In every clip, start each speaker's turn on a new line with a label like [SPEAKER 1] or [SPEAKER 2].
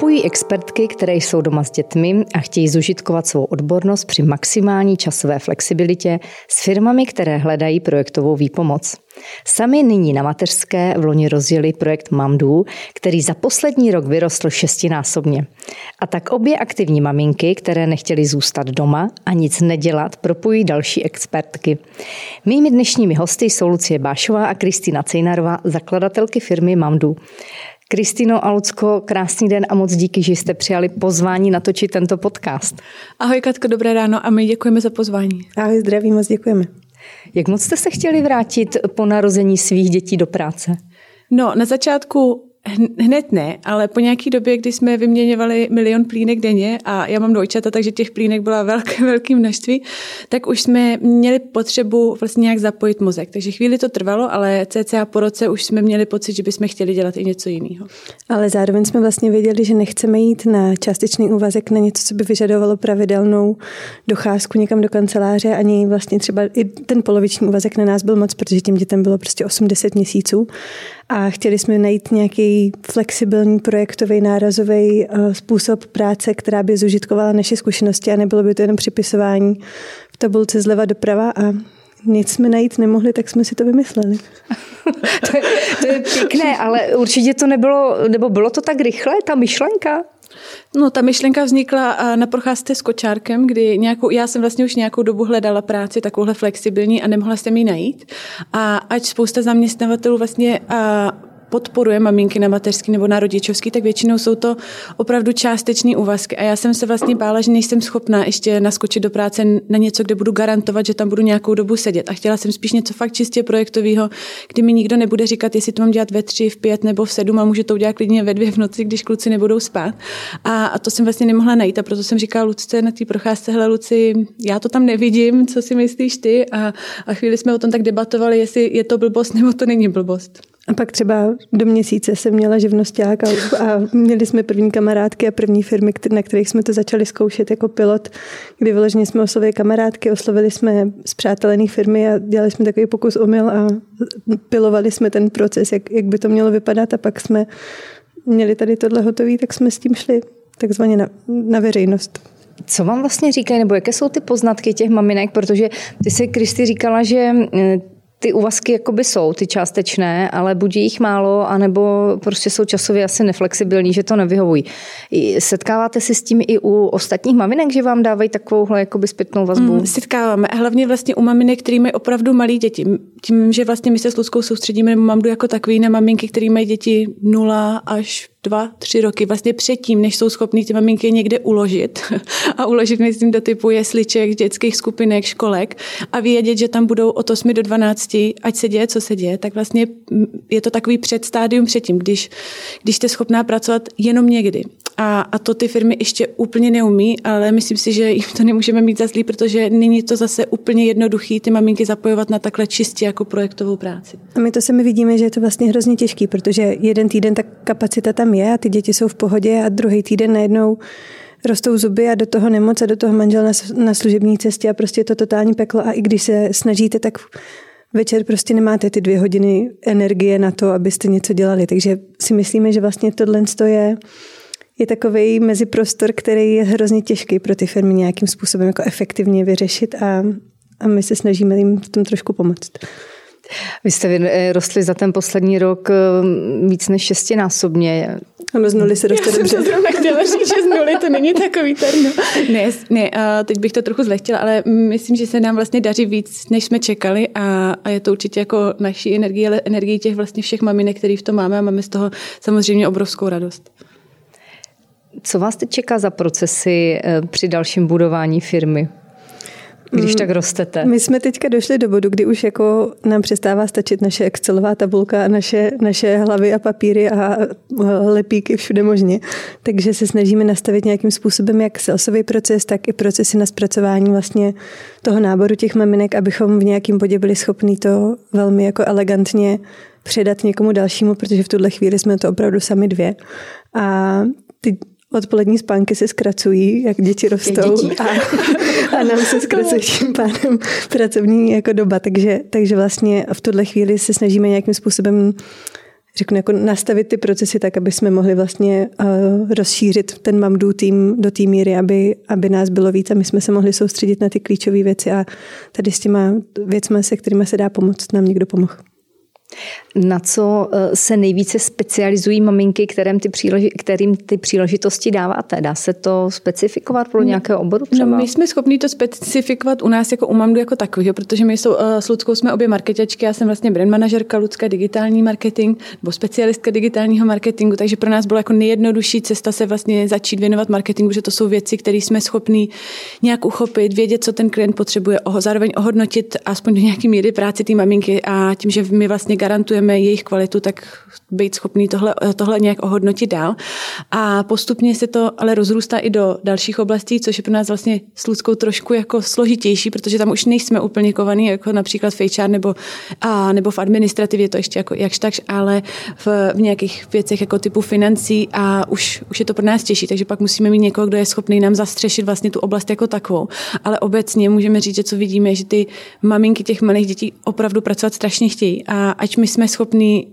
[SPEAKER 1] Propojí expertky, které jsou doma s dětmi a chtějí zužitkovat svou odbornost při maximální časové flexibilitě s firmami, které hledají projektovou výpomoc. Sami nyní na mateřské v loni rozjeli projekt Mamdu, který za poslední rok vyrostl šestinásobně. A tak obě aktivní maminky, které nechtěly zůstat doma a nic nedělat, propojí další expertky. Mými dnešními hosty jsou Lucie Bášová a Kristýna Cejnarová, zakladatelky firmy Mamdu. Kristýno a Lucko, krásný den a moc díky, že jste přijali pozvání natočit tento podcast.
[SPEAKER 2] Ahoj Katko, dobré ráno a my děkujeme za pozvání.
[SPEAKER 3] Ahoj, zdraví, moc děkujeme.
[SPEAKER 1] Jak moc jste se chtěli vrátit po narození svých dětí do práce?
[SPEAKER 2] No, na začátku Hned ne, ale po nějaké době, kdy jsme vyměňovali milion plínek denně a já mám dvojčata, takže těch plínek byla velké, velké množství, tak už jsme měli potřebu vlastně nějak zapojit mozek. Takže chvíli to trvalo, ale cca po roce už jsme měli pocit, že bychom chtěli dělat i něco jiného.
[SPEAKER 3] Ale zároveň jsme vlastně věděli, že nechceme jít na částečný úvazek na něco, co by vyžadovalo pravidelnou docházku někam do kanceláře, ani vlastně třeba i ten poloviční úvazek na nás byl moc, protože tím dětem bylo prostě 80 měsíců a chtěli jsme najít nějaký flexibilní projektový nárazový eh, způsob práce, která by zužitkovala naše zkušenosti a nebylo by to jenom připisování v tabulce zleva doprava a nic jsme najít nemohli, tak jsme si to vymysleli.
[SPEAKER 1] to, je, to je pěkné, ale určitě to nebylo, nebo bylo to tak rychle, ta myšlenka?
[SPEAKER 2] No, ta myšlenka vznikla na procházce s kočárkem, kdy nějakou, já jsem vlastně už nějakou dobu hledala práci takovouhle flexibilní a nemohla jsem ji najít. A ať spousta zaměstnavatelů vlastně a podporuje maminky na mateřský nebo na rodičovský, tak většinou jsou to opravdu částečné úvazky. A já jsem se vlastně bála, že nejsem schopná ještě naskočit do práce na něco, kde budu garantovat, že tam budu nějakou dobu sedět. A chtěla jsem spíš něco fakt čistě projektového, kdy mi nikdo nebude říkat, jestli to mám dělat ve tři, v pět nebo v sedm a může to udělat klidně ve dvě v noci, když kluci nebudou spát. A, a to jsem vlastně nemohla najít. A proto jsem říkala Lucce na té procházce, hele Luci, já to tam nevidím, co si myslíš ty? A, a chvíli jsme o tom tak debatovali, jestli je to blbost nebo to není blbost.
[SPEAKER 3] A pak třeba do měsíce jsem měla živnosták a, a měli jsme první kamarádky a první firmy, na kterých jsme to začali zkoušet jako pilot, kdy vyloženě jsme oslovili kamarádky, oslovili jsme zpřátelené firmy a dělali jsme takový pokus omyl a pilovali jsme ten proces, jak, jak by to mělo vypadat a pak jsme měli tady tohle hotové, tak jsme s tím šli takzvaně na, na veřejnost.
[SPEAKER 1] Co vám vlastně říkají, nebo jaké jsou ty poznatky těch maminek, protože ty si, Kristy, říkala, že ty úvazky jakoby jsou, ty částečné, ale buď jich málo, anebo prostě jsou časově asi neflexibilní, že to nevyhovují. Setkáváte se s tím i u ostatních maminek, že vám dávají takovouhle jakoby zpětnou vazbu? Mm,
[SPEAKER 2] setkáváme. A hlavně vlastně u maminek, který mají opravdu malí děti. Tím, že vlastně my se s Luckou soustředíme, mám jako takový na maminky, které mají děti 0 až dva, tři roky, vlastně předtím, než jsou schopní ty maminky někde uložit a uložit, myslím, do typu jesliček, dětských skupinek, školek a vědět, že tam budou od 8 do 12, ať se děje, co se děje, tak vlastně je to takový předstádium předtím, když, když jste schopná pracovat jenom někdy. A, a to ty firmy ještě úplně neumí, ale myslím si, že jim to nemůžeme mít za zlý, protože není to zase úplně jednoduchý ty maminky zapojovat na takhle čistě jako projektovou práci.
[SPEAKER 3] A my to se mi vidíme, že je to vlastně hrozně těžký, protože jeden týden ta kapacita tam je a ty děti jsou v pohodě a druhý týden najednou rostou zuby a do toho nemoc a do toho manžel na, na služební cestě a prostě je to totální peklo a i když se snažíte, tak večer prostě nemáte ty dvě hodiny energie na to, abyste něco dělali. Takže si myslíme, že vlastně tohle je je takový meziprostor, který je hrozně těžký pro ty firmy nějakým způsobem jako efektivně vyřešit a, a my se snažíme jim v tom trošku pomoct.
[SPEAKER 1] Vy jste eh, rostli za ten poslední rok eh, víc než šestinásobně.
[SPEAKER 3] Ano, z nuly se roste dobře.
[SPEAKER 2] Já jsem chtěla říct, že z nuly to není takový terno. Ne, ne teď bych to trochu zlechtila, ale myslím, že se nám vlastně daří víc, než jsme čekali a, a je to určitě jako naší energie, ale energie těch vlastně všech maminek, který v tom máme a máme z toho samozřejmě obrovskou radost.
[SPEAKER 1] Co vás teď čeká za procesy eh, při dalším budování firmy? když mm, tak rostete?
[SPEAKER 3] My jsme teďka došli do bodu, kdy už jako nám přestává stačit naše Excelová tabulka a naše, naše hlavy a papíry a lepíky všude možně. Takže se snažíme nastavit nějakým způsobem jak salesový proces, tak i procesy na zpracování vlastně toho náboru těch maminek, abychom v nějakém bodě byli schopni to velmi jako elegantně předat někomu dalšímu, protože v tuhle chvíli jsme to opravdu sami dvě. A ty odpolední spánky se zkracují, jak děti rostou děti. A, a nám se zkracuje tím pádem pracovní jako doba, takže, takže vlastně v tuhle chvíli se snažíme nějakým způsobem řeknu, jako nastavit ty procesy tak, aby jsme mohli vlastně uh, rozšířit ten mamdu tým do té míry, aby, aby nás bylo víc a my jsme se mohli soustředit na ty klíčové věci a tady s těma věcmi, se kterými se dá pomoct, nám někdo pomohl.
[SPEAKER 1] Na co eh, se nejvíce specializují maminky, kterým ty, příleži- kterým ty příležitosti dáváte? Dá se to specifikovat pro nějakého oboru třeba?
[SPEAKER 2] No, my jsme schopni to specifikovat u nás jako u Mamdu jako takového, protože my jsou, uh, s Ludskou jsme obě marketačky, já jsem vlastně brand manažerka Lucka digitální marketing, nebo specialistka digitálního marketingu, takže pro nás bylo jako nejjednodušší cesta se vlastně začít věnovat marketingu, že to jsou věci, které jsme schopni nějak uchopit, vědět, co ten klient potřebuje, zároveň ohodnotit aspoň do nějaké míry práci té maminky a tím, že my vlastně garantujeme jejich kvalitu, tak být schopný tohle, tohle nějak ohodnotit dál. A postupně se to ale rozrůstá i do dalších oblastí, což je pro nás vlastně s Ludskou trošku jako složitější, protože tam už nejsme úplně kovaný, jako například v HR nebo, a, nebo v administrativě, to ještě jako jakž takž, ale v, v nějakých věcech jako typu financí a už, už je to pro nás těžší, takže pak musíme mít někoho, kdo je schopný nám zastřešit vlastně tu oblast jako takovou. Ale obecně můžeme říct, že co vidíme, že ty maminky těch malých dětí opravdu pracovat strašně chtějí a ať my jsme schopní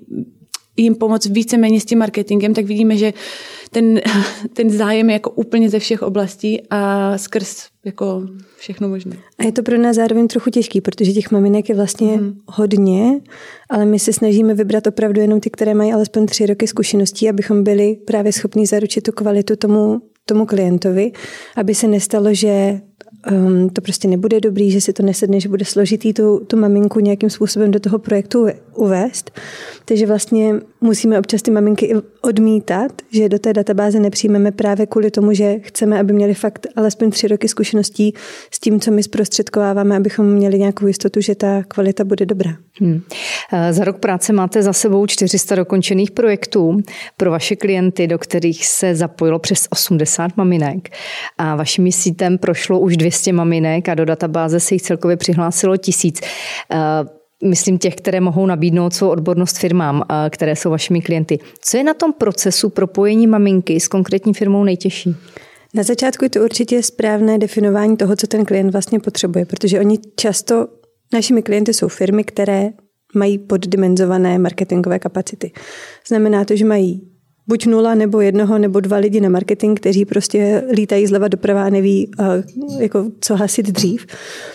[SPEAKER 2] jim pomoct víceméně s tím marketingem, tak vidíme, že ten, ten zájem je jako úplně ze všech oblastí a skrz jako všechno možné.
[SPEAKER 3] A je to pro nás zároveň trochu těžký, protože těch maminek je vlastně mm. hodně, ale my se snažíme vybrat opravdu jenom ty, které mají alespoň tři roky zkušeností, abychom byli právě schopni zaručit tu kvalitu tomu, tomu klientovi, aby se nestalo, že um, to prostě nebude dobrý, že si to nesedne, že bude složitý tu, tu maminku nějakým způsobem do toho projektu uvést. Takže vlastně musíme občas ty maminky odmítat, že do té databáze nepřijmeme právě kvůli tomu, že chceme, aby měli fakt alespoň tři roky zkušeností s tím, co my zprostředkováváme, abychom měli nějakou jistotu, že ta kvalita bude dobrá. Hmm.
[SPEAKER 1] Za rok práce máte za sebou 400 dokončených projektů pro vaše klienty, do kterých se zapojilo přes 80 maminek. A vaším sítem prošlo už 200 maminek a do databáze se jich celkově přihlásilo tisíc myslím těch, které mohou nabídnout svou odbornost firmám, které jsou vašimi klienty. Co je na tom procesu propojení maminky s konkrétní firmou nejtěžší?
[SPEAKER 3] Na začátku je to určitě správné definování toho, co ten klient vlastně potřebuje, protože oni často, našimi klienty jsou firmy, které mají poddimenzované marketingové kapacity. Znamená to, že mají buď nula nebo jednoho nebo dva lidi na marketing, kteří prostě lítají zleva doprava a neví, jako, co hasit dřív.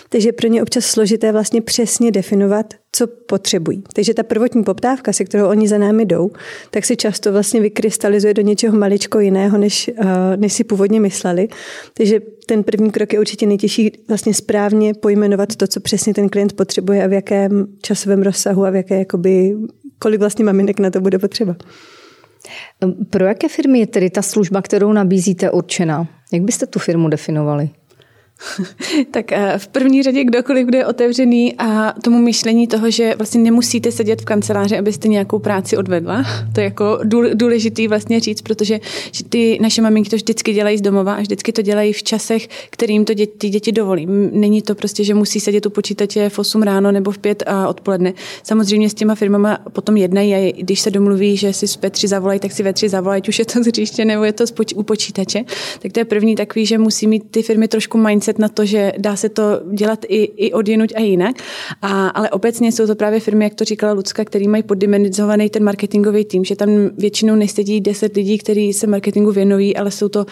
[SPEAKER 3] Takže pro ně občas složité vlastně přesně definovat, co potřebují. Takže ta prvotní poptávka, se kterou oni za námi jdou, tak si často vlastně vykrystalizuje do něčeho maličko jiného, než, než si původně mysleli. Takže ten první krok je určitě nejtěžší vlastně správně pojmenovat to, co přesně ten klient potřebuje a v jakém časovém rozsahu a v jaké, jakoby, kolik vlastně maminek na to bude potřeba.
[SPEAKER 1] Pro jaké firmy je tedy ta služba, kterou nabízíte, určená? Jak byste tu firmu definovali?
[SPEAKER 2] tak eh, v první řadě kdokoliv, kdo je otevřený a tomu myšlení toho, že vlastně nemusíte sedět v kanceláři, abyste nějakou práci odvedla. To je jako důležitý vlastně říct, protože ty naše maminky to vždycky dělají z domova a vždycky to dělají v časech, kterým to děti, ty děti dovolí. Není to prostě, že musí sedět u počítače v 8 ráno nebo v 5 a odpoledne. Samozřejmě s těma firmama potom jednají a když se domluví, že si ve tři zavolají, tak si ve tři zavolají, už je to z nebo je to u počítače. Tak to je první takový, že musí mít ty firmy trošku mindset myslet na to, že dá se to dělat i, i odjinuť a jinak. A, ale obecně jsou to právě firmy, jak to říkala Lucka, který mají poddimenzovaný ten marketingový tým, že tam většinou nesedí 10 lidí, kteří se marketingu věnují, ale jsou to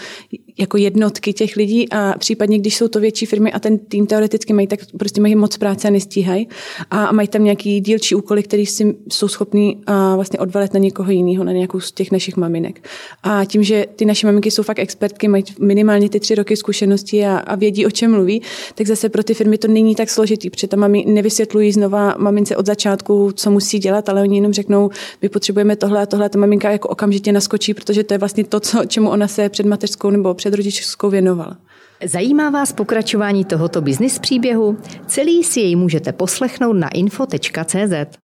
[SPEAKER 2] jako jednotky těch lidí a případně, když jsou to větší firmy a ten tým teoreticky mají, tak prostě mají moc práce a nestíhají a mají tam nějaký dílčí úkoly, který si jsou schopní vlastně odvelet na někoho jiného, na nějakou z těch našich maminek. A tím, že ty naše maminky jsou fakt expertky, mají minimálně ty tři roky zkušenosti a, a vědí, o čem mluví, tak zase pro ty firmy to není tak složitý, protože tam mami nevysvětlují znova mamince od začátku, co musí dělat, ale oni jenom řeknou, my potřebujeme tohle a tohle, ta maminka jako okamžitě naskočí, protože to je vlastně to, co, čemu ona se před mateřskou nebo před rodičskou věnovala.
[SPEAKER 1] Zajímá vás pokračování tohoto biznis příběhu? Celý si jej můžete poslechnout na info.cz.